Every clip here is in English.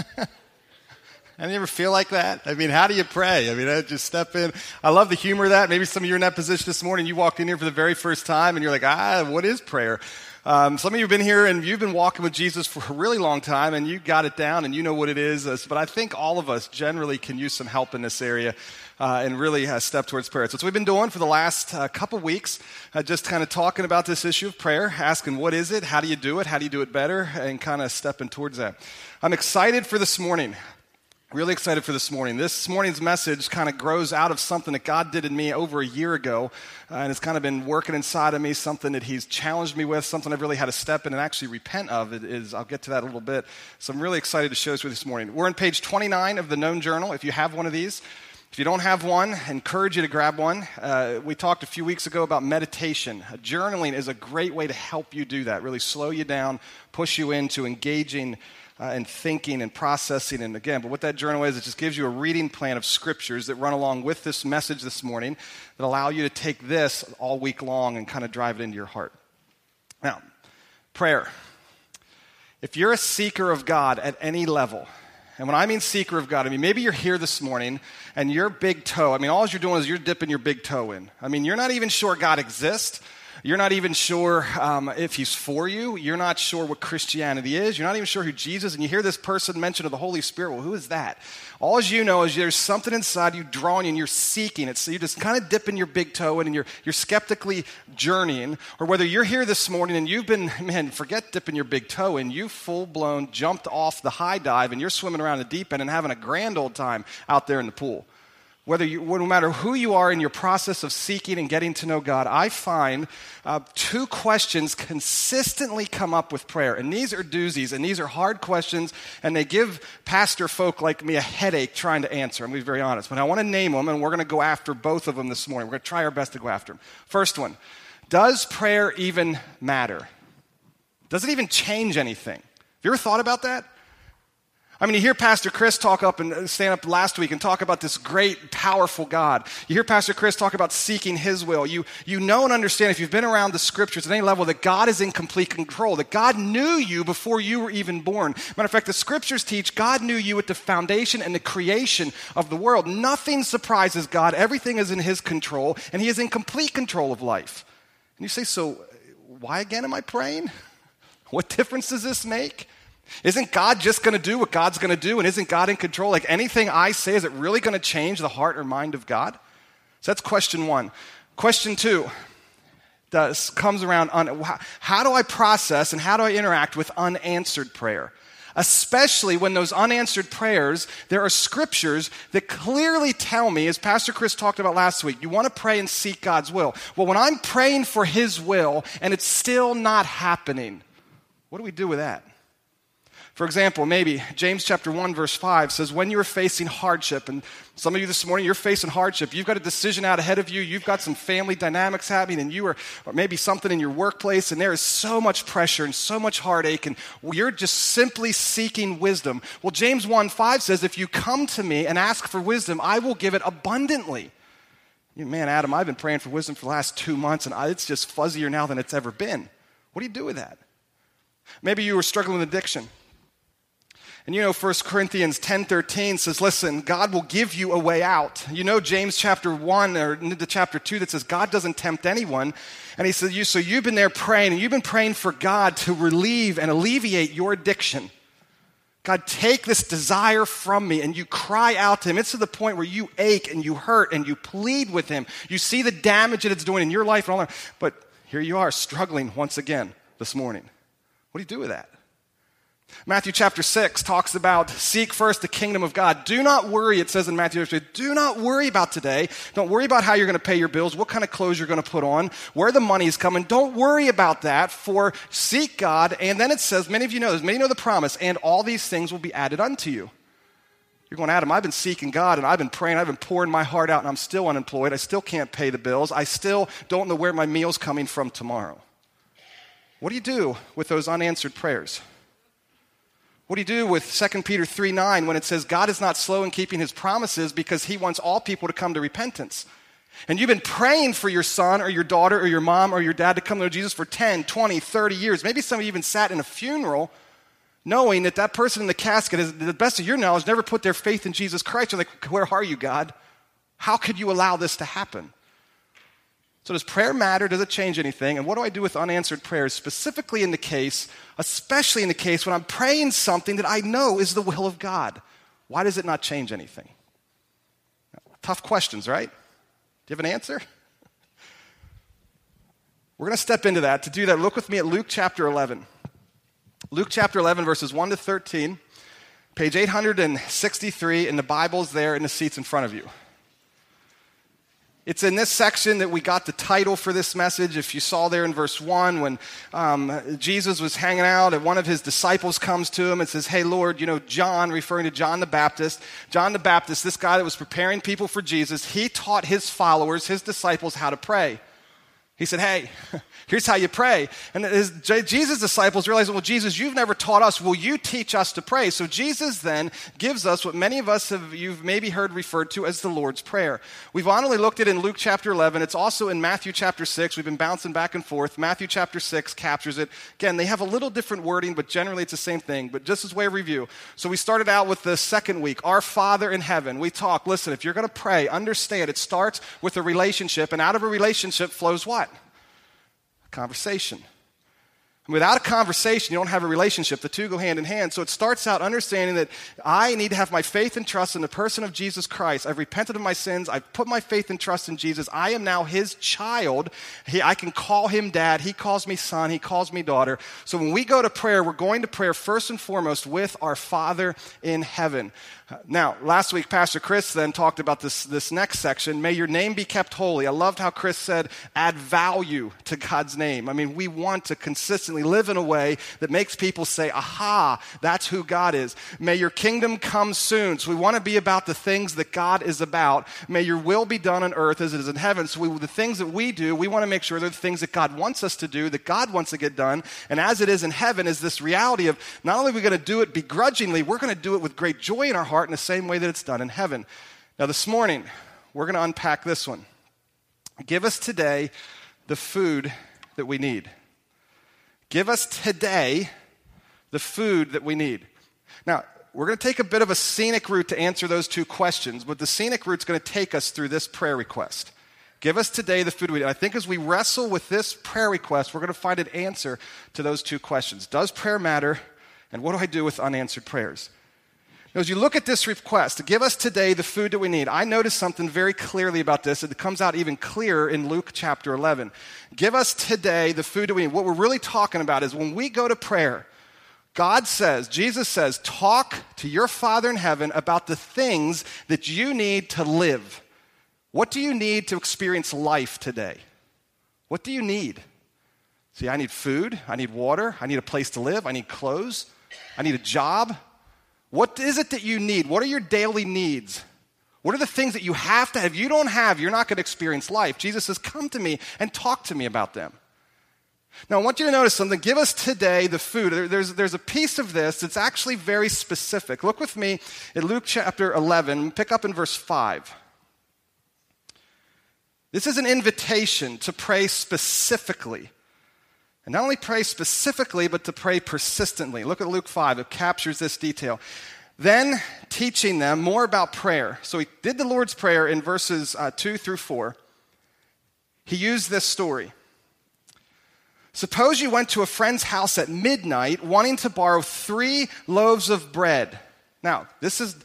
Any ever feel like that? I mean, how do you pray? I mean, I just step in. I love the humor of that. Maybe some of you are in that position this morning. You walked in here for the very first time and you're like, ah, what is prayer? Um, some of you have been here and you've been walking with Jesus for a really long time and you got it down and you know what it is. But I think all of us generally can use some help in this area. Uh, and really uh, step towards prayer. So, what we've been doing for the last uh, couple weeks, uh, just kind of talking about this issue of prayer, asking what is it, how do you do it, how do you do it better, and kind of stepping towards that. I'm excited for this morning. Really excited for this morning. This morning's message kind of grows out of something that God did in me over a year ago, uh, and it's kind of been working inside of me, something that He's challenged me with, something I've really had to step in and actually repent of. It is, I'll get to that a little bit. So I'm really excited to share this with you this morning. We're on page 29 of the Known Journal. If you have one of these, if you don't have one, I encourage you to grab one. Uh, we talked a few weeks ago about meditation. Journaling is a great way to help you do that, really slow you down, push you into engaging uh, and thinking and processing. And again, but what that journal is, it just gives you a reading plan of scriptures that run along with this message this morning that allow you to take this all week long and kind of drive it into your heart. Now, prayer. If you're a seeker of God at any level, and when I mean seeker of God, I mean maybe you're here this morning and your big toe, I mean, all you're doing is you're dipping your big toe in. I mean, you're not even sure God exists. You're not even sure um, if he's for you. You're not sure what Christianity is. You're not even sure who Jesus And you hear this person mention of the Holy Spirit. Well, who is that? All you know is there's something inside you drawing and you're seeking it. So you're just kind of dipping your big toe in and you're, you're skeptically journeying. Or whether you're here this morning and you've been, man, forget dipping your big toe in. You full blown jumped off the high dive and you're swimming around the deep end and having a grand old time out there in the pool whether you, no matter who you are in your process of seeking and getting to know God, I find uh, two questions consistently come up with prayer. And these are doozies, and these are hard questions, and they give pastor folk like me a headache trying to answer. I'm going to be very honest. But I want to name them, and we're going to go after both of them this morning. We're going to try our best to go after them. First one Does prayer even matter? Does it even change anything? Have you ever thought about that? I mean, you hear Pastor Chris talk up and uh, stand up last week and talk about this great, powerful God. You hear Pastor Chris talk about seeking His will. You, you know and understand, if you've been around the scriptures at any level, that God is in complete control, that God knew you before you were even born. Matter of fact, the scriptures teach God knew you at the foundation and the creation of the world. Nothing surprises God, everything is in His control, and He is in complete control of life. And you say, so why again am I praying? What difference does this make? Isn't God just going to do what God's going to do? And isn't God in control? Like anything I say, is it really going to change the heart or mind of God? So that's question one. Question two does, comes around on how do I process and how do I interact with unanswered prayer? Especially when those unanswered prayers, there are scriptures that clearly tell me, as Pastor Chris talked about last week, you want to pray and seek God's will. Well, when I'm praying for His will and it's still not happening, what do we do with that? For example, maybe James chapter 1 verse 5 says when you're facing hardship and some of you this morning you're facing hardship, you've got a decision out ahead of you, you've got some family dynamics happening and you are or maybe something in your workplace and there is so much pressure and so much heartache and you're just simply seeking wisdom. Well, James 1 5 says if you come to me and ask for wisdom, I will give it abundantly. Man, Adam, I've been praying for wisdom for the last two months and it's just fuzzier now than it's ever been. What do you do with that? Maybe you were struggling with addiction. And you know 1 Corinthians 10:13 says, "Listen, God will give you a way out." You know James chapter 1 or into chapter 2 that says God doesn't tempt anyone. And he said, "You so you've been there praying and you've been praying for God to relieve and alleviate your addiction." God, take this desire from me. And you cry out to Him. It's to the point where you ache and you hurt and you plead with Him. You see the damage that it's doing in your life and all that. But here you are struggling once again this morning. What do you do with that? Matthew chapter 6 talks about seek first the kingdom of God. Do not worry, it says in Matthew, 6 do not worry about today. Don't worry about how you're going to pay your bills, what kind of clothes you're going to put on, where the money's coming. Don't worry about that, for seek God. And then it says, many of you know this, many know the promise, and all these things will be added unto you. You're going, Adam, I've been seeking God and I've been praying, I've been pouring my heart out, and I'm still unemployed. I still can't pay the bills. I still don't know where my meal's coming from tomorrow. What do you do with those unanswered prayers? What do you do with 2 Peter 3 9 when it says God is not slow in keeping his promises because he wants all people to come to repentance? And you've been praying for your son or your daughter or your mom or your dad to come to Jesus for 10, 20, 30 years. Maybe some of you even sat in a funeral knowing that that person in the casket, is, to the best of your knowledge, never put their faith in Jesus Christ. You're like, where are you, God? How could you allow this to happen? So, does prayer matter? Does it change anything? And what do I do with unanswered prayers, specifically in the case, especially in the case when I'm praying something that I know is the will of God? Why does it not change anything? Tough questions, right? Do you have an answer? We're going to step into that. To do that, look with me at Luke chapter 11. Luke chapter 11, verses 1 to 13, page 863 in the Bibles there in the seats in front of you. It's in this section that we got the title for this message. If you saw there in verse 1, when um, Jesus was hanging out and one of his disciples comes to him and says, Hey, Lord, you know, John, referring to John the Baptist, John the Baptist, this guy that was preparing people for Jesus, he taught his followers, his disciples, how to pray. He said, Hey, here's how you pray. And his, Jesus' disciples realized, Well, Jesus, you've never taught us. Will you teach us to pray? So Jesus then gives us what many of us have you've maybe heard referred to as the Lord's Prayer. We've only looked at it in Luke chapter 11. It's also in Matthew chapter 6. We've been bouncing back and forth. Matthew chapter 6 captures it. Again, they have a little different wording, but generally it's the same thing. But just as way of review. So we started out with the second week, Our Father in Heaven. We talk, listen, if you're going to pray, understand it starts with a relationship, and out of a relationship flows what? Conversation. And without a conversation, you don't have a relationship. The two go hand in hand. So it starts out understanding that I need to have my faith and trust in the person of Jesus Christ. I've repented of my sins. I've put my faith and trust in Jesus. I am now his child. He, I can call him dad. He calls me son. He calls me daughter. So when we go to prayer, we're going to prayer first and foremost with our Father in heaven. Now, last week, Pastor Chris then talked about this, this next section. May your name be kept holy. I loved how Chris said, add value to God's name. I mean, we want to consistently live in a way that makes people say, aha, that's who God is. May your kingdom come soon. So we want to be about the things that God is about. May your will be done on earth as it is in heaven. So we, the things that we do, we want to make sure they're the things that God wants us to do, that God wants to get done. And as it is in heaven, is this reality of not only are we going to do it begrudgingly, we're going to do it with great joy in our heart heart in the same way that it's done in heaven. Now, this morning, we're going to unpack this one. Give us today the food that we need. Give us today the food that we need. Now, we're going to take a bit of a scenic route to answer those two questions, but the scenic route is going to take us through this prayer request. Give us today the food we need. I think as we wrestle with this prayer request, we're going to find an answer to those two questions. Does prayer matter? And what do I do with unanswered prayers? As you look at this request to give us today the food that we need, I noticed something very clearly about this. It comes out even clearer in Luke chapter 11. Give us today the food that we need. What we're really talking about is when we go to prayer, God says, Jesus says, talk to your Father in heaven about the things that you need to live. What do you need to experience life today? What do you need? See, I need food, I need water, I need a place to live, I need clothes, I need a job, what is it that you need? What are your daily needs? What are the things that you have to have? You don't have, you're not going to experience life. Jesus says, Come to me and talk to me about them. Now, I want you to notice something. Give us today the food. There's, there's a piece of this that's actually very specific. Look with me at Luke chapter 11, pick up in verse 5. This is an invitation to pray specifically. And not only pray specifically, but to pray persistently. Look at Luke 5, it captures this detail. Then teaching them more about prayer. So he did the Lord's Prayer in verses uh, 2 through 4. He used this story. Suppose you went to a friend's house at midnight wanting to borrow three loaves of bread. Now, this is,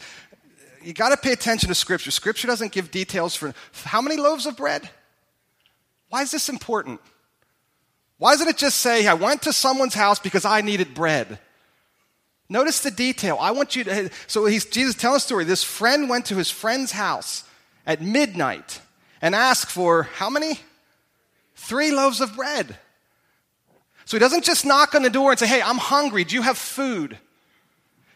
you got to pay attention to Scripture. Scripture doesn't give details for how many loaves of bread? Why is this important? Why doesn't it just say, I went to someone's house because I needed bread? Notice the detail. I want you to. So he's, Jesus telling a story. This friend went to his friend's house at midnight and asked for how many? Three loaves of bread. So he doesn't just knock on the door and say, Hey, I'm hungry. Do you have food?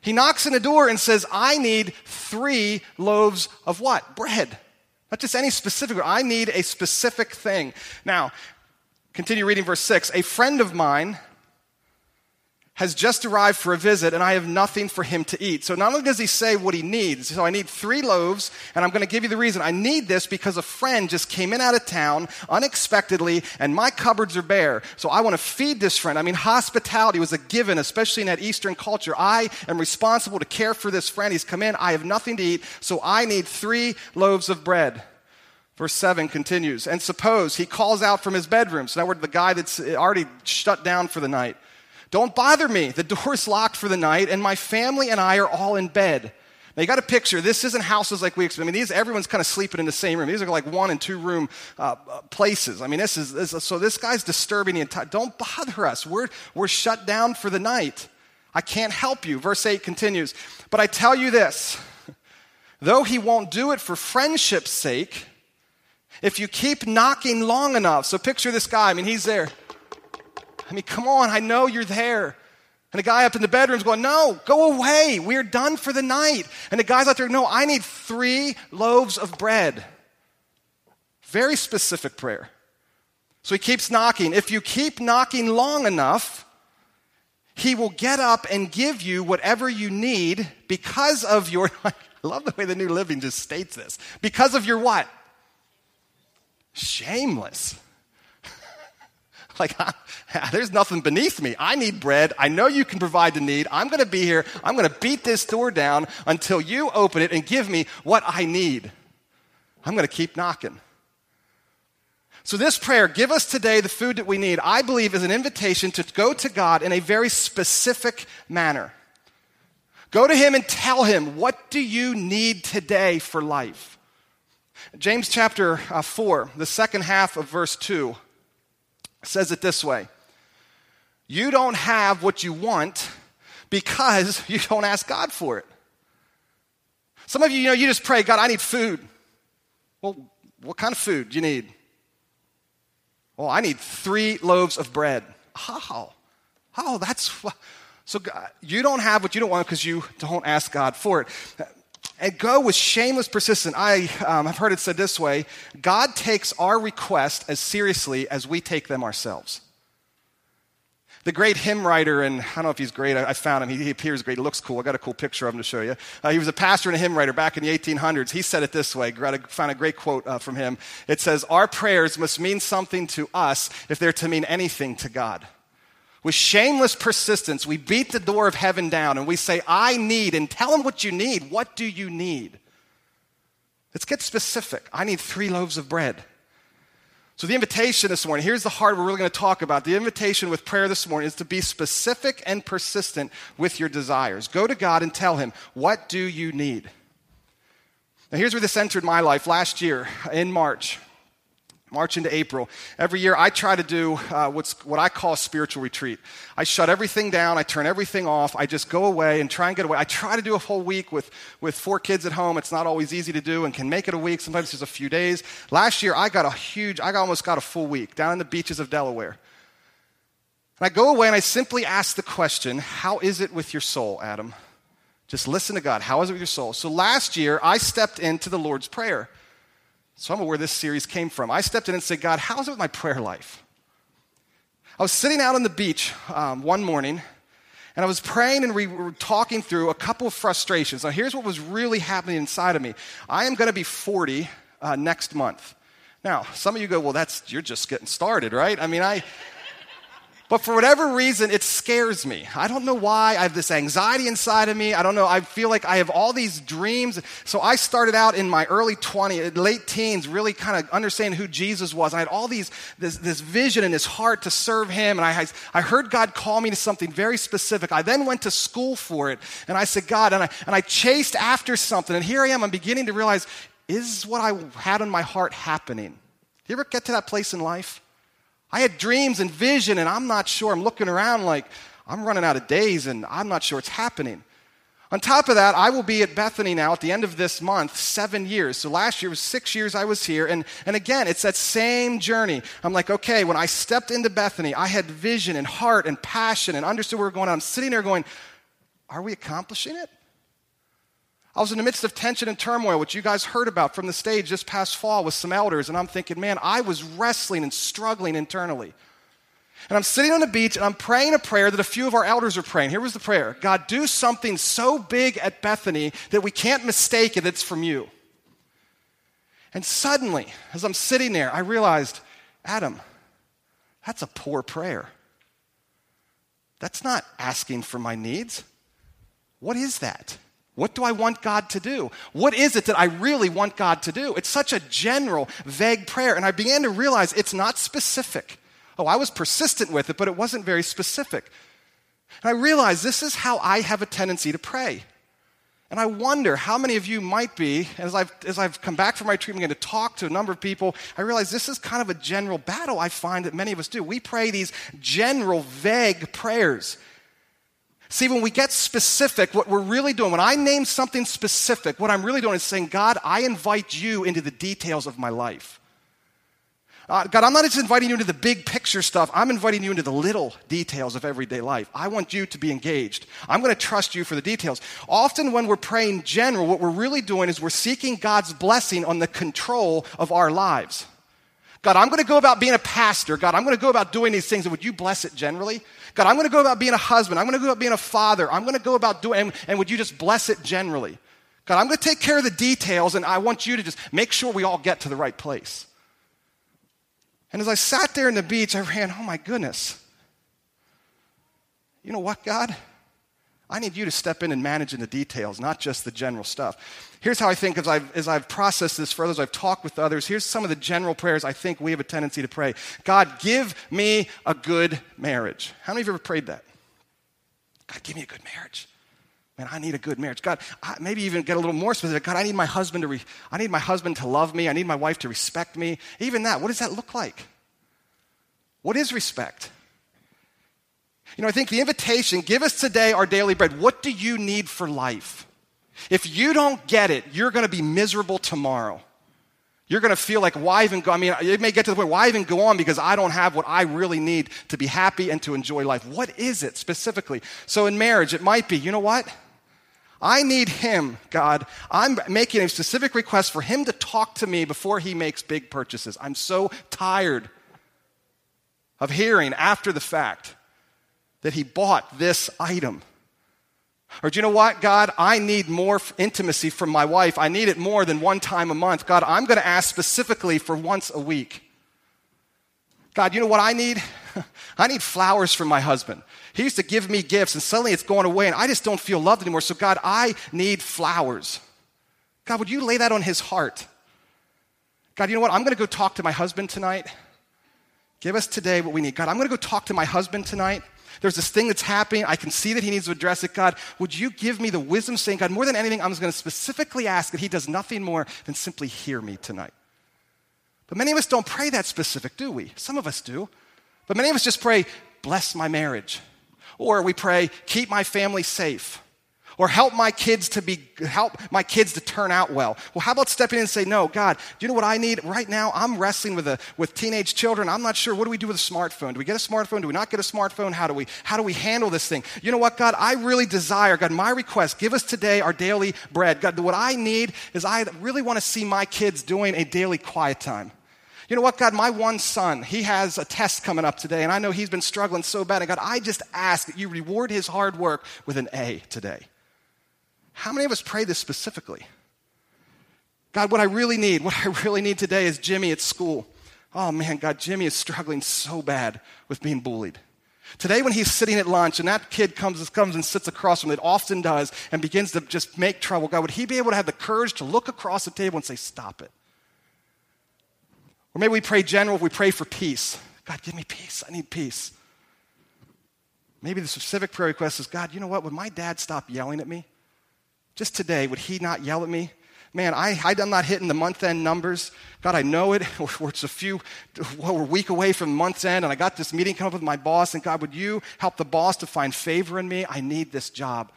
He knocks on the door and says, I need three loaves of what? Bread. Not just any specific, I need a specific thing. Now, Continue reading verse 6. A friend of mine has just arrived for a visit and I have nothing for him to eat. So not only does he say what he needs, so I need three loaves and I'm going to give you the reason. I need this because a friend just came in out of town unexpectedly and my cupboards are bare. So I want to feed this friend. I mean, hospitality was a given, especially in that Eastern culture. I am responsible to care for this friend. He's come in. I have nothing to eat. So I need three loaves of bread. Verse 7 continues, and suppose he calls out from his bedroom. So now we're the guy that's already shut down for the night. Don't bother me. The door's locked for the night, and my family and I are all in bed. Now you got a picture this isn't houses like we expect. I mean, these everyone's kind of sleeping in the same room. These are like one and two room uh, places. I mean, this is, this so. This guy's disturbing the entire. Don't bother us. We're we're shut down for the night. I can't help you. Verse eight continues. But I tell you this: though he won't do it for friendship's sake, if you keep knocking long enough. So picture this guy. I mean, he's there. I mean, come on, I know you're there. And the guy up in the bedroom's going, No, go away. We're done for the night. And the guy's out there, No, I need three loaves of bread. Very specific prayer. So he keeps knocking. If you keep knocking long enough, he will get up and give you whatever you need because of your. I love the way the New Living just states this. Because of your what? Shameless. like, there's nothing beneath me. I need bread. I know you can provide the need. I'm going to be here. I'm going to beat this door down until you open it and give me what I need. I'm going to keep knocking. So, this prayer, give us today the food that we need, I believe is an invitation to go to God in a very specific manner. Go to Him and tell Him, what do you need today for life? James chapter uh, 4, the second half of verse 2 says it this way You don't have what you want because you don't ask God for it. Some of you, you know, you just pray, God, I need food. Well, what kind of food do you need? Well, I need three loaves of bread. Oh, oh, that's so. God, you don't have what you don't want because you don't ask God for it. And go with shameless persistence. I um, have heard it said this way God takes our request as seriously as we take them ourselves. The great hymn writer, and I don't know if he's great, I, I found him. He, he, appears great. He looks cool. I got a cool picture of him to show you. Uh, he was a pastor and a hymn writer back in the 1800s. He said it this way. I found a great quote uh, from him. It says, Our prayers must mean something to us if they're to mean anything to God. With shameless persistence, we beat the door of heaven down and we say, I need, and tell him what you need. What do you need? Let's get specific. I need three loaves of bread. So, the invitation this morning, here's the heart we're really going to talk about. The invitation with prayer this morning is to be specific and persistent with your desires. Go to God and tell Him, What do you need? Now, here's where this entered my life last year in March. March into April. Every year, I try to do uh, what's what I call a spiritual retreat. I shut everything down. I turn everything off. I just go away and try and get away. I try to do a whole week with with four kids at home. It's not always easy to do, and can make it a week. Sometimes it's a few days. Last year, I got a huge. I almost got a full week down in the beaches of Delaware. And I go away and I simply ask the question, "How is it with your soul, Adam?" Just listen to God. How is it with your soul? So last year, I stepped into the Lord's Prayer. So I'm where this series came from. I stepped in and said, God, how's it with my prayer life? I was sitting out on the beach um, one morning and I was praying and we were talking through a couple of frustrations. Now, here's what was really happening inside of me I am going to be 40 uh, next month. Now, some of you go, well, that's, you're just getting started, right? I mean, I, but for whatever reason, it scares me. I don't know why. I have this anxiety inside of me. I don't know. I feel like I have all these dreams. So I started out in my early 20s, late teens, really kind of understanding who Jesus was. I had all these, this, this vision in his heart to serve him. And I, I heard God call me to something very specific. I then went to school for it. And I said, God, and I, and I chased after something. And here I am. I'm beginning to realize, is what I had in my heart happening? Do You ever get to that place in life? I had dreams and vision, and I'm not sure. I'm looking around like I'm running out of days, and I'm not sure it's happening. On top of that, I will be at Bethany now at the end of this month, seven years. So last year was six years I was here. And, and again, it's that same journey. I'm like, okay, when I stepped into Bethany, I had vision and heart and passion and understood where we we're going. On. I'm sitting there going, are we accomplishing it? I was in the midst of tension and turmoil, which you guys heard about from the stage this past fall with some elders, and I'm thinking, man, I was wrestling and struggling internally. And I'm sitting on the beach and I'm praying a prayer that a few of our elders are praying. Here was the prayer God, do something so big at Bethany that we can't mistake it, it's from you. And suddenly, as I'm sitting there, I realized, Adam, that's a poor prayer. That's not asking for my needs. What is that? What do I want God to do? What is it that I really want God to do? It's such a general, vague prayer. And I began to realize it's not specific. Oh, I was persistent with it, but it wasn't very specific. And I realized this is how I have a tendency to pray. And I wonder how many of you might be, as I've, as I've come back from my treatment and to talk to a number of people, I realize this is kind of a general battle I find that many of us do. We pray these general, vague prayers. See, when we get specific, what we're really doing, when I name something specific, what I'm really doing is saying, God, I invite you into the details of my life. Uh, God, I'm not just inviting you into the big picture stuff. I'm inviting you into the little details of everyday life. I want you to be engaged. I'm going to trust you for the details. Often, when we're praying general, what we're really doing is we're seeking God's blessing on the control of our lives. God, I'm going to go about being a pastor. God, I'm going to go about doing these things, and would you bless it generally? God, I'm going to go about being a husband. I'm going to go about being a father. I'm going to go about doing, and, and would you just bless it generally? God, I'm going to take care of the details, and I want you to just make sure we all get to the right place. And as I sat there in the beach, I ran, oh my goodness. You know what, God? I need you to step in and manage in the details, not just the general stuff. Here's how I think as I've, as I've processed this further, as I've talked with others, here's some of the general prayers I think we have a tendency to pray God, give me a good marriage. How many of you ever prayed that? God, give me a good marriage. Man, I need a good marriage. God, I, maybe even get a little more specific. God, I need my husband to re, I need my husband to love me. I need my wife to respect me. Even that, what does that look like? What is respect? You know, I think the invitation, give us today our daily bread. What do you need for life? If you don't get it, you're going to be miserable tomorrow. You're going to feel like, why even go? I mean, it may get to the point, why even go on because I don't have what I really need to be happy and to enjoy life. What is it specifically? So in marriage, it might be, you know what? I need Him, God. I'm making a specific request for Him to talk to me before He makes big purchases. I'm so tired of hearing after the fact that He bought this item. Or do you know what, God? I need more intimacy from my wife. I need it more than one time a month. God, I'm going to ask specifically for once a week. God, you know what I need? I need flowers from my husband. He used to give me gifts, and suddenly it's going away, and I just don't feel loved anymore. So, God, I need flowers. God, would you lay that on his heart? God, you know what? I'm going to go talk to my husband tonight. Give us today what we need. God, I'm going to go talk to my husband tonight. There's this thing that's happening. I can see that he needs to address it. God, would you give me the wisdom saying, God, more than anything, I'm going to specifically ask that he does nothing more than simply hear me tonight. But many of us don't pray that specific, do we? Some of us do. But many of us just pray, bless my marriage. Or we pray, keep my family safe. Or help my kids to be help my kids to turn out well. Well, how about stepping in and say, no, God, do you know what I need? Right now, I'm wrestling with a with teenage children. I'm not sure. What do we do with a smartphone? Do we get a smartphone? Do we not get a smartphone? How do we how do we handle this thing? You know what, God, I really desire, God, my request, give us today our daily bread. God, what I need is I really want to see my kids doing a daily quiet time. You know what, God, my one son, he has a test coming up today, and I know he's been struggling so bad. And God, I just ask that you reward his hard work with an A today. How many of us pray this specifically? God, what I really need, what I really need today is Jimmy at school. Oh man, God, Jimmy is struggling so bad with being bullied. Today, when he's sitting at lunch and that kid comes, comes and sits across from him, it often does, and begins to just make trouble, God, would he be able to have the courage to look across the table and say, Stop it? Or maybe we pray general, we pray for peace. God, give me peace. I need peace. Maybe the specific prayer request is God, you know what? Would my dad stop yelling at me? Just today, would he not yell at me? Man, I, I'm not hitting the month end numbers. God, I know it. We're a few, well, we're a week away from month's end, and I got this meeting coming up with my boss. And God, would you help the boss to find favor in me? I need this job.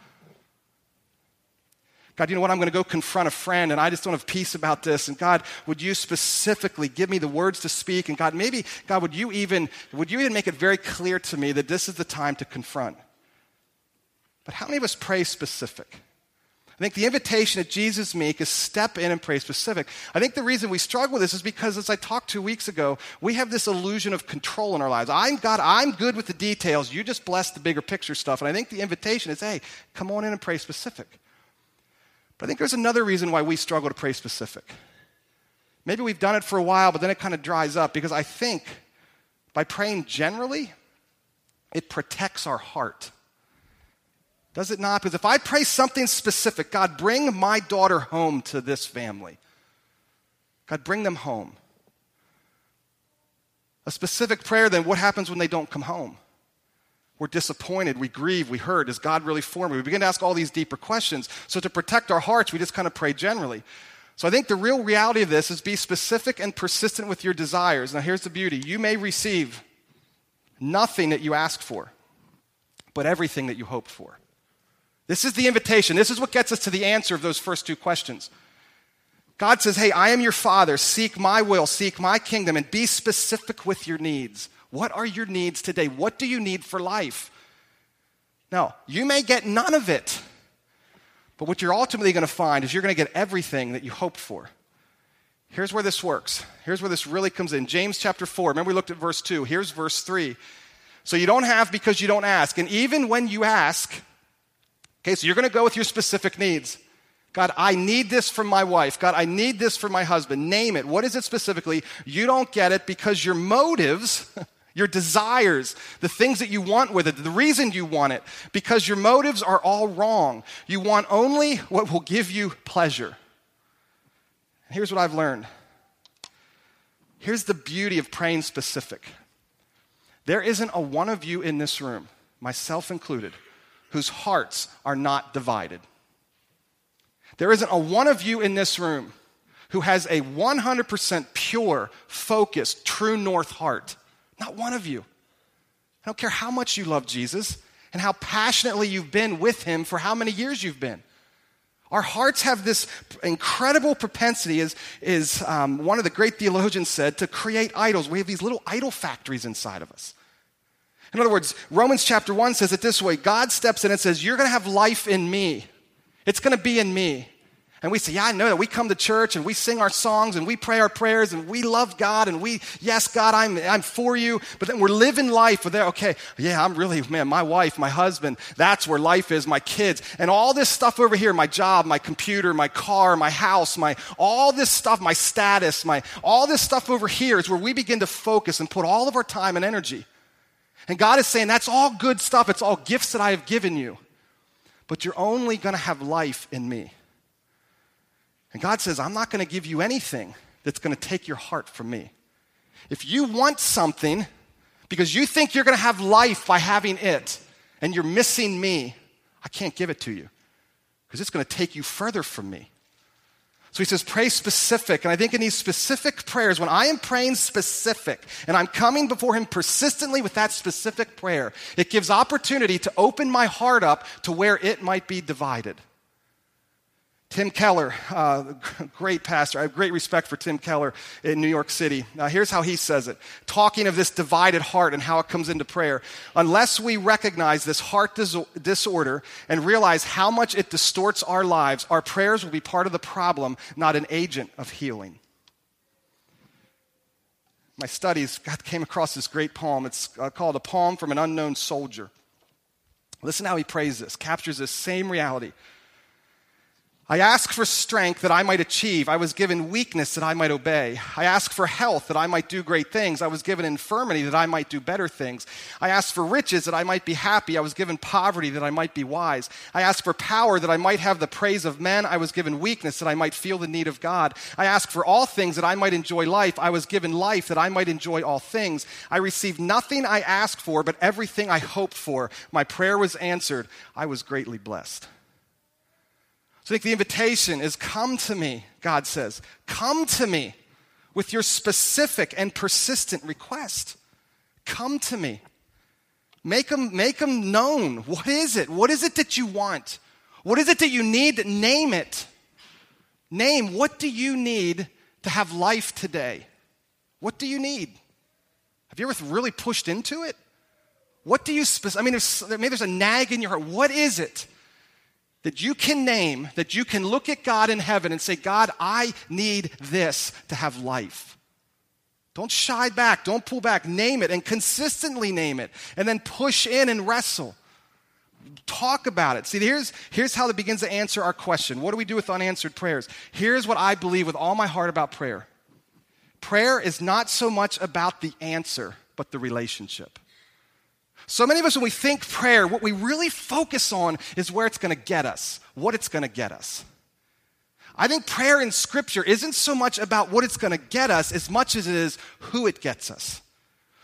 God, you know what? I'm going to go confront a friend and I just don't have peace about this. And God, would you specifically give me the words to speak? And God, maybe, God, would you even, would you even make it very clear to me that this is the time to confront? But how many of us pray specific? I think the invitation that Jesus makes is step in and pray specific. I think the reason we struggle with this is because, as I talked two weeks ago, we have this illusion of control in our lives. I'm God, I'm good with the details. You just bless the bigger picture stuff. And I think the invitation is, hey, come on in and pray specific. But I think there's another reason why we struggle to pray specific. Maybe we've done it for a while, but then it kind of dries up because I think by praying generally, it protects our heart. Does it not? Because if I pray something specific, God, bring my daughter home to this family. God, bring them home. A specific prayer, then what happens when they don't come home? We're disappointed, we grieve, we hurt. Is God really for me? We begin to ask all these deeper questions. So, to protect our hearts, we just kind of pray generally. So, I think the real reality of this is be specific and persistent with your desires. Now, here's the beauty you may receive nothing that you ask for, but everything that you hope for. This is the invitation. This is what gets us to the answer of those first two questions. God says, Hey, I am your father. Seek my will, seek my kingdom, and be specific with your needs. What are your needs today? What do you need for life? Now, you may get none of it, but what you're ultimately going to find is you're going to get everything that you hoped for. Here's where this works. Here's where this really comes in. James chapter 4. Remember, we looked at verse 2. Here's verse 3. So you don't have because you don't ask. And even when you ask, Okay, so you're going to go with your specific needs. God, I need this from my wife. God, I need this for my husband. Name it. What is it specifically? You don't get it because your motives, your desires, the things that you want with it, the reason you want it, because your motives are all wrong. You want only what will give you pleasure. And Here's what I've learned. Here's the beauty of praying specific. There isn't a one of you in this room, myself included, whose hearts are not divided. There isn't a one of you in this room who has a 100% pure, focused, true north heart. Not one of you. I don't care how much you love Jesus and how passionately you've been with him for how many years you've been. Our hearts have this incredible propensity, as is um, one of the great theologians said, to create idols. We have these little idol factories inside of us. In other words, Romans chapter 1 says it this way God steps in and says, You're going to have life in me. It's going to be in me. And we say, Yeah, I know that. We come to church and we sing our songs and we pray our prayers and we love God and we, yes, God, I'm, I'm for you. But then we're living life with okay, yeah, I'm really, man, my wife, my husband, that's where life is, my kids. And all this stuff over here, my job, my computer, my car, my house, my, all this stuff, my status, my, all this stuff over here is where we begin to focus and put all of our time and energy. And God is saying, that's all good stuff. It's all gifts that I have given you. But you're only going to have life in me. And God says, I'm not going to give you anything that's going to take your heart from me. If you want something because you think you're going to have life by having it and you're missing me, I can't give it to you because it's going to take you further from me. So he says, pray specific. And I think in these specific prayers, when I am praying specific and I'm coming before him persistently with that specific prayer, it gives opportunity to open my heart up to where it might be divided. Tim Keller, uh, great pastor. I have great respect for Tim Keller in New York City. Now, here's how he says it talking of this divided heart and how it comes into prayer. Unless we recognize this heart dis- disorder and realize how much it distorts our lives, our prayers will be part of the problem, not an agent of healing. My studies came across this great poem. It's uh, called A Poem from an Unknown Soldier. Listen how he prays this, captures this same reality. I ask for strength that I might achieve. I was given weakness that I might obey. I ask for health that I might do great things. I was given infirmity that I might do better things. I ask for riches that I might be happy. I was given poverty that I might be wise. I ask for power that I might have the praise of men. I was given weakness that I might feel the need of God. I ask for all things that I might enjoy life. I was given life that I might enjoy all things. I received nothing I asked for, but everything I hoped for. My prayer was answered. I was greatly blessed. So I think the invitation is come to me, God says. Come to me with your specific and persistent request. Come to me. Make them, make them known. What is it? What is it that you want? What is it that you need? Name it. Name what do you need to have life today? What do you need? Have you ever really pushed into it? What do you, I mean, there's, maybe there's a nag in your heart. What is it? That you can name, that you can look at God in heaven and say, God, I need this to have life. Don't shy back. Don't pull back. Name it and consistently name it. And then push in and wrestle. Talk about it. See, here's, here's how it begins to answer our question What do we do with unanswered prayers? Here's what I believe with all my heart about prayer prayer is not so much about the answer, but the relationship. So many of us, when we think prayer, what we really focus on is where it's going to get us, what it's going to get us. I think prayer in Scripture isn't so much about what it's going to get us as much as it is who it gets us,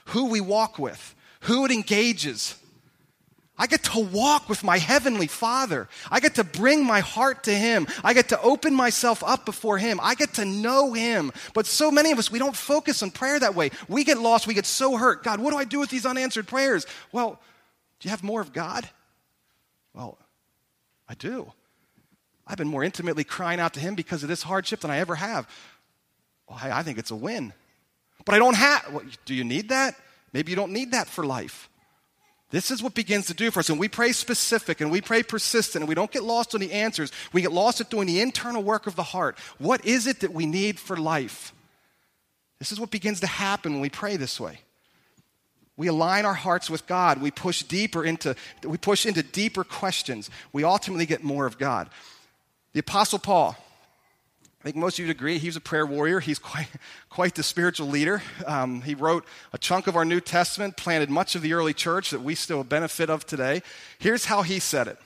who we walk with, who it engages. I get to walk with my Heavenly Father. I get to bring my heart to Him. I get to open myself up before Him. I get to know Him. But so many of us, we don't focus on prayer that way. We get lost. We get so hurt. God, what do I do with these unanswered prayers? Well, do you have more of God? Well, I do. I've been more intimately crying out to Him because of this hardship than I ever have. Well, I, I think it's a win. But I don't have, well, do you need that? Maybe you don't need that for life. This is what begins to do for us. And we pray specific and we pray persistent and we don't get lost on the answers. We get lost at doing the internal work of the heart. What is it that we need for life? This is what begins to happen when we pray this way. We align our hearts with God. We push deeper into, we push into deeper questions. We ultimately get more of God. The Apostle Paul, I think most of you would agree, he's a prayer warrior. He's quite, quite the spiritual leader. Um, he wrote a chunk of our New Testament, planted much of the early church that we still benefit of today. Here's how he said it.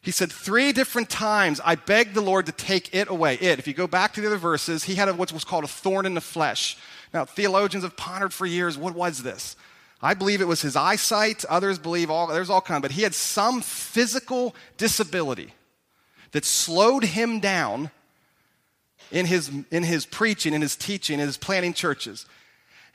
He said, Three different times I begged the Lord to take it away. It, if you go back to the other verses, he had what was called a thorn in the flesh. Now, theologians have pondered for years what was this? I believe it was his eyesight. Others believe all, there's all kind, but he had some physical disability that slowed him down in his, in his preaching, in his teaching, in his planting churches.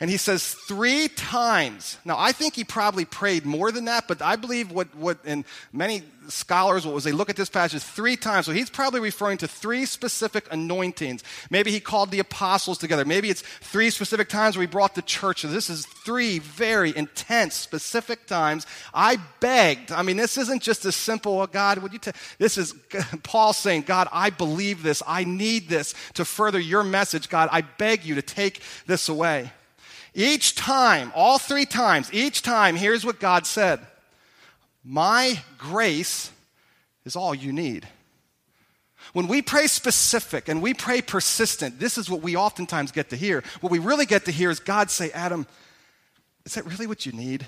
And he says three times. Now, I think he probably prayed more than that, but I believe what, what and many scholars, what was they look at this passage three times. So he's probably referring to three specific anointings. Maybe he called the apostles together. Maybe it's three specific times where he brought the church. So this is three very intense, specific times. I begged. I mean, this isn't just a simple, oh, God, would you? This is Paul saying, God, I believe this. I need this to further your message. God, I beg you to take this away. Each time, all three times, each time, here's what God said My grace is all you need. When we pray specific and we pray persistent, this is what we oftentimes get to hear. What we really get to hear is God say, Adam, is that really what you need?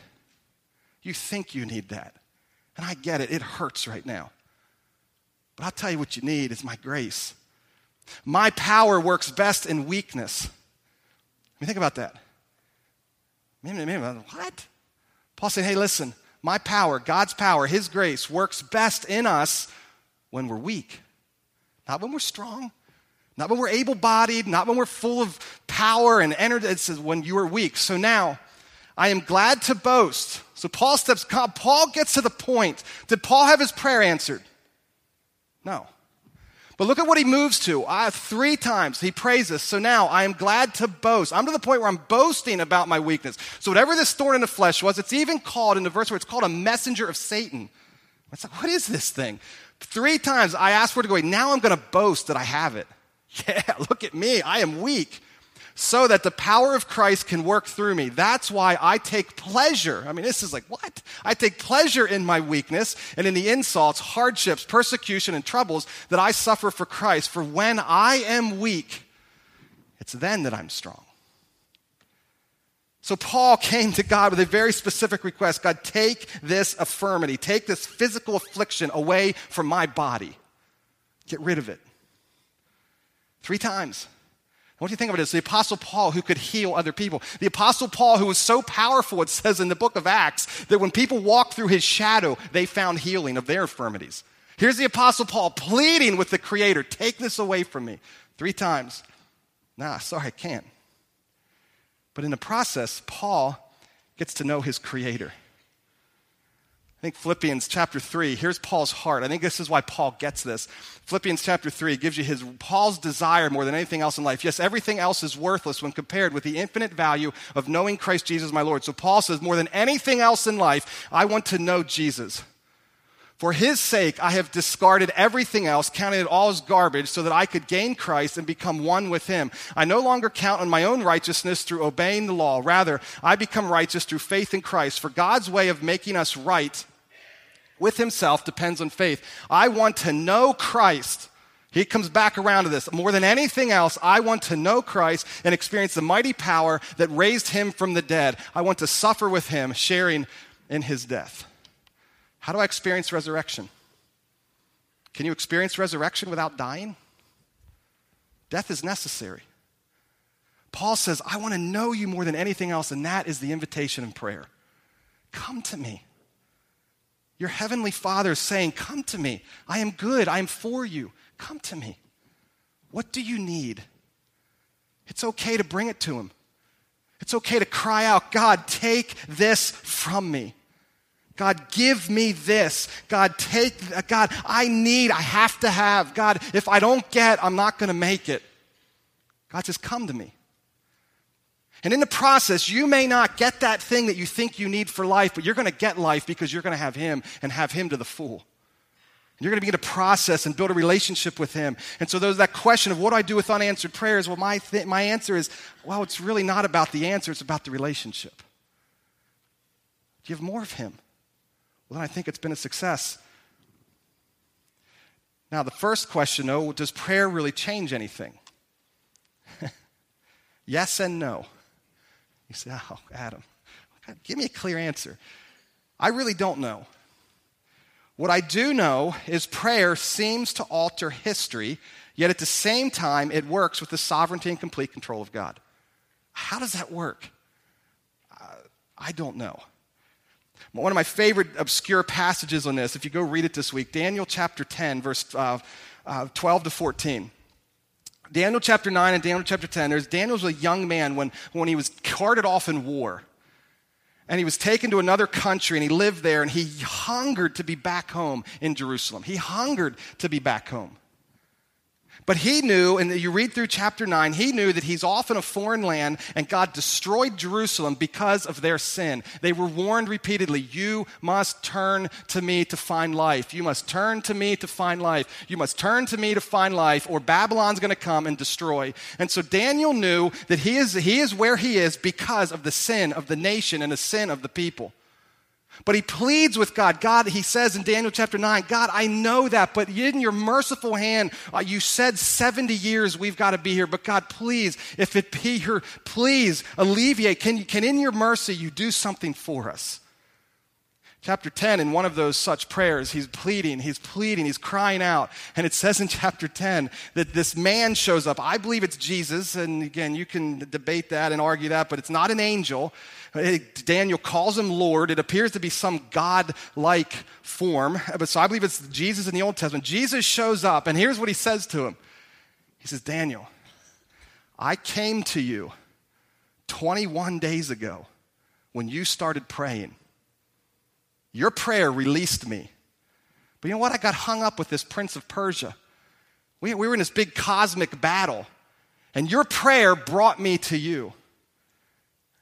You think you need that. And I get it, it hurts right now. But I'll tell you what you need is my grace. My power works best in weakness. I mean, think about that. What? Paul saying, hey, listen, my power, God's power, His grace works best in us when we're weak, not when we're strong, not when we're able bodied, not when we're full of power and energy. It says when you are weak. So now, I am glad to boast. So Paul steps, Paul gets to the point. Did Paul have his prayer answered? No. But look at what he moves to. I, three times he praises. So now I am glad to boast. I'm to the point where I'm boasting about my weakness. So whatever this thorn in the flesh was, it's even called in the verse where it's called a messenger of Satan. It's like, what is this thing? Three times I asked for it to go away. Now I'm going to boast that I have it. Yeah, look at me. I am weak so that the power of Christ can work through me. That's why I take pleasure. I mean, this is like, what? I take pleasure in my weakness and in the insults, hardships, persecution, and troubles that I suffer for Christ. For when I am weak, it's then that I'm strong. So Paul came to God with a very specific request God, take this affirmity, take this physical affliction away from my body. Get rid of it. Three times. What do you think of it as the Apostle Paul who could heal other people? The Apostle Paul who was so powerful, it says in the book of Acts, that when people walked through his shadow, they found healing of their infirmities. Here's the Apostle Paul pleading with the Creator, take this away from me. Three times. Nah, sorry, I can't. But in the process, Paul gets to know his Creator. Think Philippians chapter 3, here's Paul's heart. I think this is why Paul gets this. Philippians chapter 3 gives you his Paul's desire more than anything else in life. Yes, everything else is worthless when compared with the infinite value of knowing Christ Jesus my Lord. So Paul says, more than anything else in life, I want to know Jesus. For his sake, I have discarded everything else, counted it all as garbage, so that I could gain Christ and become one with him. I no longer count on my own righteousness through obeying the law. Rather, I become righteous through faith in Christ. For God's way of making us right with himself depends on faith. I want to know Christ. He comes back around to this. More than anything else, I want to know Christ and experience the mighty power that raised him from the dead. I want to suffer with him, sharing in his death. How do I experience resurrection? Can you experience resurrection without dying? Death is necessary. Paul says, I want to know you more than anything else, and that is the invitation in prayer. Come to me. Your heavenly Father is saying, Come to me. I am good. I am for you. Come to me. What do you need? It's okay to bring it to Him. It's okay to cry out, God, take this from me. God, give me this. God, take, God, I need, I have to have. God, if I don't get, I'm not going to make it. God says, come to me. And in the process, you may not get that thing that you think you need for life, but you're going to get life because you're going to have Him and have Him to the full. You're going to begin to process and build a relationship with Him. And so there's that question of what do I do with unanswered prayers? Well, my, th- my answer is, well, it's really not about the answer, it's about the relationship. Do you have more of Him? Well, then I think it's been a success. Now, the first question, though, does prayer really change anything? yes and no. You say, oh, Adam, give me a clear answer. I really don't know. What I do know is prayer seems to alter history, yet at the same time, it works with the sovereignty and complete control of God. How does that work? Uh, I don't know. One of my favorite obscure passages on this, if you go read it this week, Daniel chapter 10, verse uh, uh, 12 to 14. Daniel chapter 9 and Daniel chapter 10, there's Daniel's a young man when, when he was carted off in war. And he was taken to another country and he lived there and he hungered to be back home in Jerusalem. He hungered to be back home. But he knew, and you read through chapter 9, he knew that he's off in a foreign land and God destroyed Jerusalem because of their sin. They were warned repeatedly you must turn to me to find life. You must turn to me to find life. You must turn to me to find life, or Babylon's going to come and destroy. And so Daniel knew that he is, he is where he is because of the sin of the nation and the sin of the people. But he pleads with God. God, he says in Daniel chapter 9, God, I know that, but in your merciful hand, uh, you said 70 years we've got to be here. But God, please, if it be here, please alleviate. Can, can in your mercy you do something for us? Chapter 10, in one of those such prayers, he's pleading, he's pleading, he's crying out. And it says in chapter 10 that this man shows up. I believe it's Jesus. And again, you can debate that and argue that, but it's not an angel. Daniel calls him Lord. It appears to be some God like form. But so I believe it's Jesus in the Old Testament. Jesus shows up, and here's what he says to him He says, Daniel, I came to you 21 days ago when you started praying. Your prayer released me. But you know what? I got hung up with this prince of Persia. We, we were in this big cosmic battle, and your prayer brought me to you.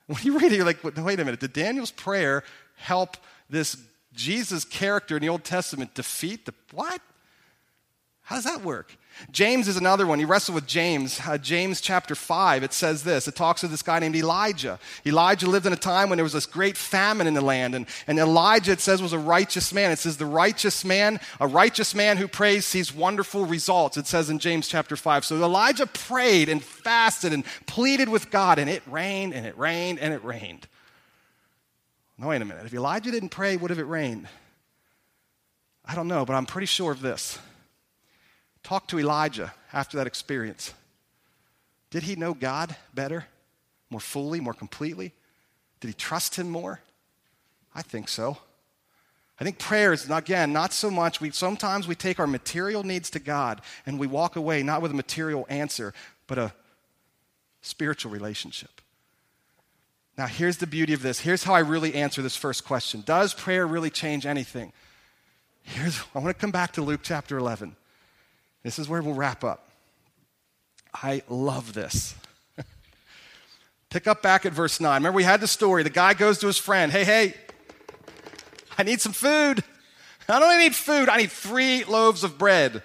When you read it, you're like, wait a minute, did Daniel's prayer help this Jesus character in the Old Testament defeat the what? How does that work? James is another one. You wrestle with James. Uh, James chapter 5, it says this. It talks of this guy named Elijah. Elijah lived in a time when there was this great famine in the land. And, and Elijah, it says, was a righteous man. It says, the righteous man, a righteous man who prays sees wonderful results. It says in James chapter 5. So Elijah prayed and fasted and pleaded with God, and it rained and it rained and it rained. No, wait a minute. If Elijah didn't pray, would have it rained? I don't know, but I'm pretty sure of this. Talk to Elijah after that experience. Did he know God better, more fully, more completely? Did he trust him more? I think so. I think prayer is again not so much we sometimes we take our material needs to God and we walk away not with a material answer, but a spiritual relationship. Now, here's the beauty of this. Here's how I really answer this first question Does prayer really change anything? Here's, I want to come back to Luke chapter 11. This is where we'll wrap up. I love this. Pick up back at verse 9. Remember, we had the story. The guy goes to his friend, Hey, hey, I need some food. I don't need food, I need three loaves of bread.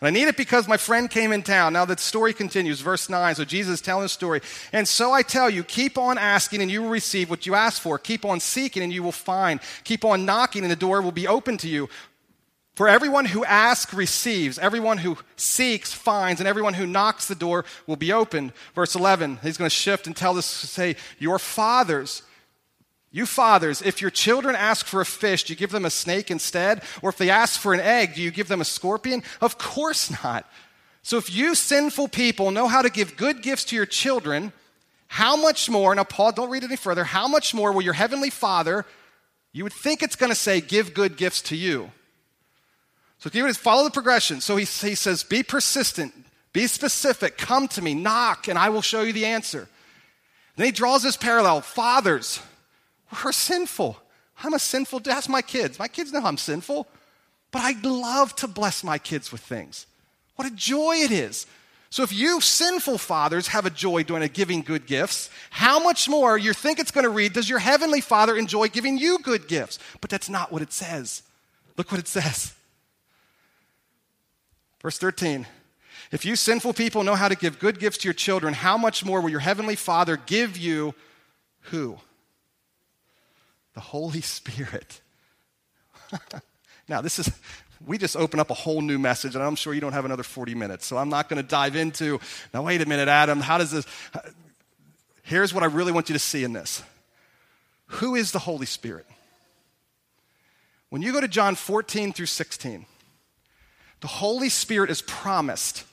And I need it because my friend came in town. Now the story continues, verse 9. So Jesus is telling a story. And so I tell you, keep on asking and you will receive what you ask for. Keep on seeking and you will find. Keep on knocking and the door will be open to you. For everyone who asks receives, everyone who seeks finds, and everyone who knocks the door will be opened. Verse 11, he's going to shift and tell us, to say, Your fathers, you fathers, if your children ask for a fish, do you give them a snake instead? Or if they ask for an egg, do you give them a scorpion? Of course not. So if you sinful people know how to give good gifts to your children, how much more, now Paul, don't read any further, how much more will your heavenly Father, you would think it's going to say, give good gifts to you. So you follow the progression. So he, he says, be persistent, be specific, come to me, knock, and I will show you the answer. Then he draws this parallel. Fathers, we're sinful. I'm a sinful, dad. my kids. My kids know I'm sinful, but I love to bless my kids with things. What a joy it is. So if you sinful fathers have a joy doing a giving good gifts, how much more you think it's going to read does your heavenly Father enjoy giving you good gifts? But that's not what it says. Look what it says. Verse 13 If you sinful people know how to give good gifts to your children, how much more will your heavenly Father give you who? The Holy Spirit. now, this is, we just open up a whole new message, and I'm sure you don't have another 40 minutes, so I'm not going to dive into, now, wait a minute, Adam, how does this, here's what I really want you to see in this. Who is the Holy Spirit? When you go to John 14 through 16, the Holy Spirit is promised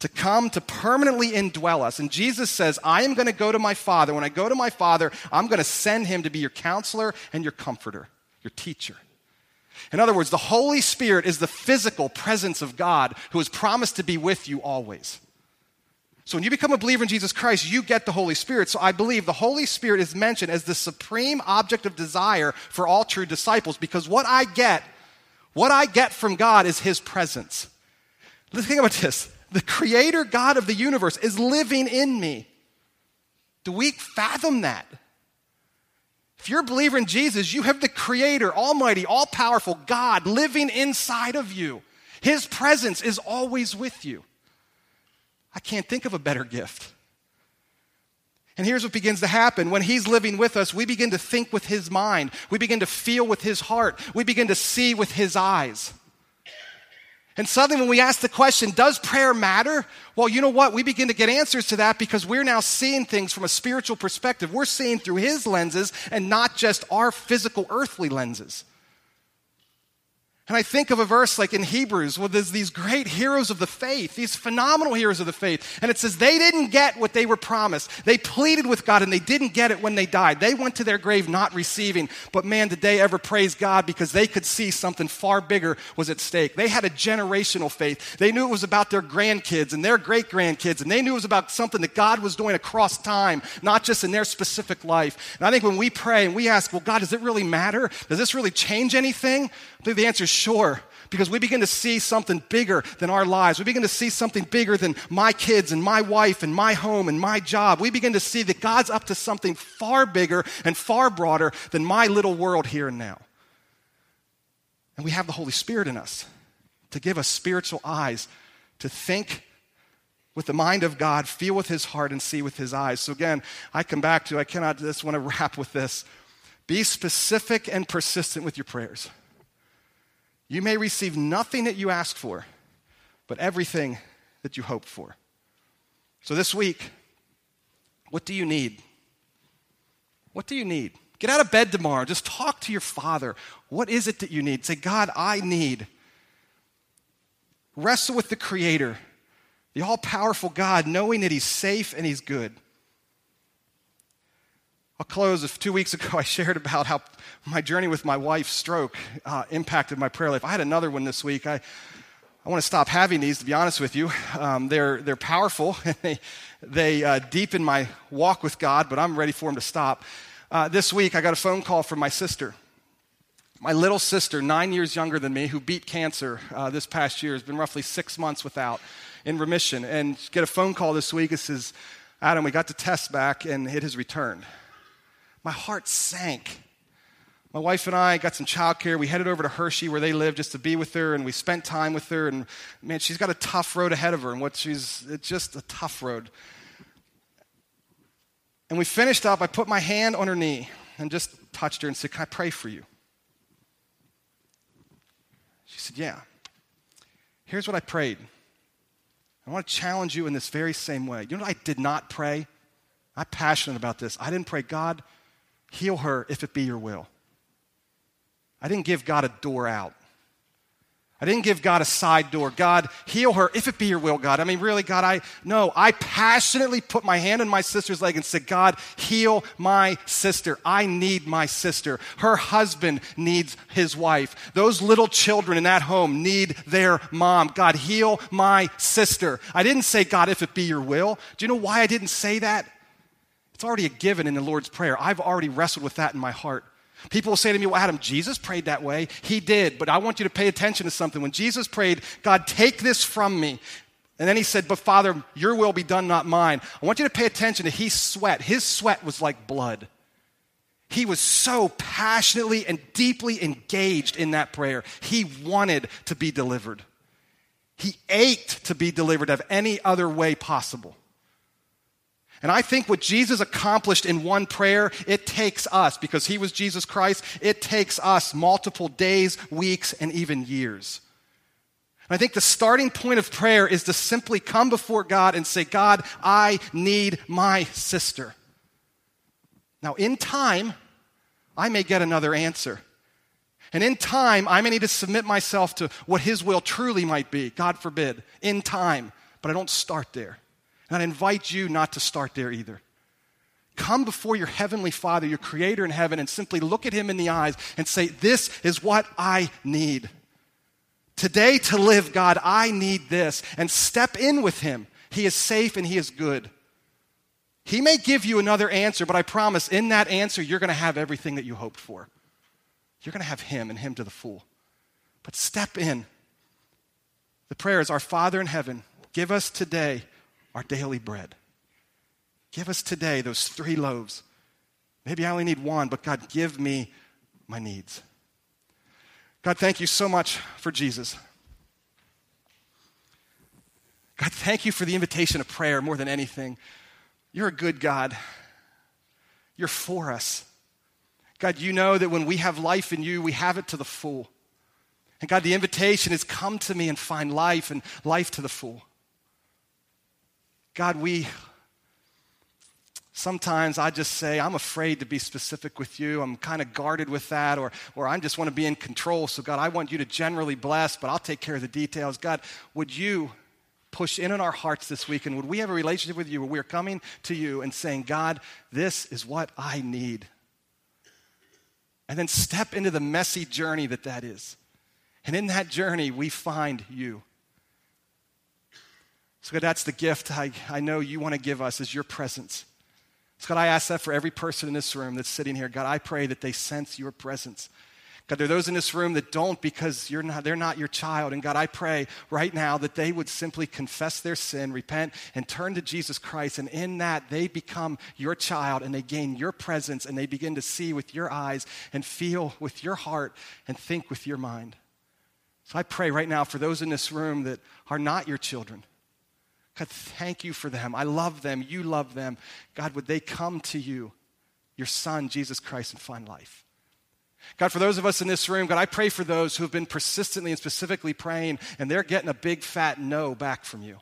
to come to permanently indwell us. And Jesus says, I am going to go to my Father. When I go to my Father, I'm going to send him to be your counselor and your comforter, your teacher. In other words, the Holy Spirit is the physical presence of God who has promised to be with you always. So when you become a believer in Jesus Christ, you get the Holy Spirit. So I believe the Holy Spirit is mentioned as the supreme object of desire for all true disciples because what I get what I get from God is His presence. Think about this. The creator God of the universe is living in me. Do we fathom that? If you're a believer in Jesus, you have the creator, almighty, all powerful God living inside of you. His presence is always with you. I can't think of a better gift. And here's what begins to happen. When He's living with us, we begin to think with His mind. We begin to feel with His heart. We begin to see with His eyes. And suddenly, when we ask the question, does prayer matter? Well, you know what? We begin to get answers to that because we're now seeing things from a spiritual perspective. We're seeing through His lenses and not just our physical earthly lenses. And I think of a verse like in Hebrews where there's these great heroes of the faith, these phenomenal heroes of the faith. And it says they didn't get what they were promised. They pleaded with God and they didn't get it when they died. They went to their grave not receiving. But man, did they ever praise God because they could see something far bigger was at stake. They had a generational faith. They knew it was about their grandkids and their great grandkids. And they knew it was about something that God was doing across time, not just in their specific life. And I think when we pray and we ask, well, God, does it really matter? Does this really change anything? I think the answer is sure because we begin to see something bigger than our lives. We begin to see something bigger than my kids and my wife and my home and my job. We begin to see that God's up to something far bigger and far broader than my little world here and now. And we have the Holy Spirit in us to give us spiritual eyes to think with the mind of God, feel with his heart, and see with his eyes. So again, I come back to, I cannot just want to wrap with this. Be specific and persistent with your prayers. You may receive nothing that you ask for, but everything that you hope for. So this week, what do you need? What do you need? Get out of bed tomorrow. Just talk to your father. What is it that you need? Say, God, I need. Wrestle with the Creator, the all powerful God, knowing that He's safe and He's good. I'll close. Two weeks ago, I shared about how my journey with my wife's stroke uh, impacted my prayer life. I had another one this week. I, I want to stop having these, to be honest with you. Um, they're, they're powerful and they, they uh, deepen my walk with God, but I'm ready for them to stop. Uh, this week, I got a phone call from my sister. My little sister, nine years younger than me, who beat cancer uh, this past year, has been roughly six months without, in remission. And get a phone call this week. It says, Adam, we got the test back and it has returned. My heart sank. My wife and I got some childcare. We headed over to Hershey where they live just to be with her, and we spent time with her. And man, she's got a tough road ahead of her, and what she's it's just a tough road. And we finished up. I put my hand on her knee and just touched her and said, Can I pray for you? She said, Yeah. Here's what I prayed. I want to challenge you in this very same way. You know I did not pray? I'm passionate about this. I didn't pray, God, heal her if it be your will. I didn't give God a door out. I didn't give God a side door. God, heal her if it be your will, God. I mean, really, God, I, no, I passionately put my hand in my sister's leg and said, God, heal my sister. I need my sister. Her husband needs his wife. Those little children in that home need their mom. God, heal my sister. I didn't say, God, if it be your will. Do you know why I didn't say that? It's already a given in the Lord's Prayer. I've already wrestled with that in my heart. People will say to me, Well, Adam, Jesus prayed that way. He did, but I want you to pay attention to something. When Jesus prayed, God, take this from me. And then he said, But Father, your will be done, not mine. I want you to pay attention to his sweat. His sweat was like blood. He was so passionately and deeply engaged in that prayer. He wanted to be delivered. He ached to be delivered of any other way possible. And I think what Jesus accomplished in one prayer, it takes us, because he was Jesus Christ, it takes us multiple days, weeks, and even years. And I think the starting point of prayer is to simply come before God and say, God, I need my sister. Now, in time, I may get another answer. And in time, I may need to submit myself to what His will truly might be, God forbid, in time. But I don't start there. And I invite you not to start there either. Come before your heavenly Father, your Creator in heaven, and simply look at Him in the eyes and say, This is what I need. Today, to live, God, I need this. And step in with Him. He is safe and He is good. He may give you another answer, but I promise in that answer, you're going to have everything that you hoped for. You're going to have Him and Him to the full. But step in. The prayer is Our Father in heaven, give us today our daily bread. Give us today those three loaves. Maybe I only need one, but God, give me my needs. God, thank you so much for Jesus. God, thank you for the invitation of prayer more than anything. You're a good God. You're for us. God, you know that when we have life in you, we have it to the full. And God, the invitation is come to me and find life and life to the full. God, we sometimes I just say, I'm afraid to be specific with you. I'm kind of guarded with that, or, or I just want to be in control. So, God, I want you to generally bless, but I'll take care of the details. God, would you push in on our hearts this week? And would we have a relationship with you where we're coming to you and saying, God, this is what I need? And then step into the messy journey that that is. And in that journey, we find you. So, God, that's the gift I, I know you want to give us is your presence. So, God, I ask that for every person in this room that's sitting here. God, I pray that they sense your presence. God, there are those in this room that don't because you're not, they're not your child. And God, I pray right now that they would simply confess their sin, repent, and turn to Jesus Christ. And in that, they become your child and they gain your presence and they begin to see with your eyes and feel with your heart and think with your mind. So I pray right now for those in this room that are not your children. God, thank you for them. I love them. You love them. God, would they come to you, your Son, Jesus Christ, and find life? God, for those of us in this room, God, I pray for those who have been persistently and specifically praying and they're getting a big fat no back from you.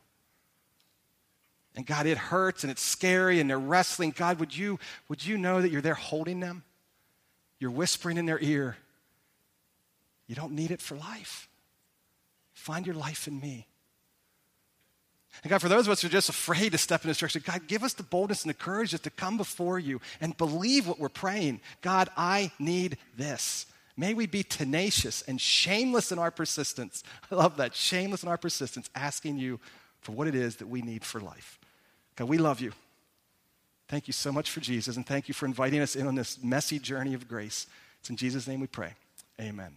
And God, it hurts and it's scary and they're wrestling. God, would you, would you know that you're there holding them? You're whispering in their ear. You don't need it for life. Find your life in me. And God, for those of us who are just afraid to step in this direction, God, give us the boldness and the courage just to come before you and believe what we're praying. God, I need this. May we be tenacious and shameless in our persistence. I love that. Shameless in our persistence, asking you for what it is that we need for life. God, we love you. Thank you so much for Jesus, and thank you for inviting us in on this messy journey of grace. It's in Jesus' name we pray. Amen.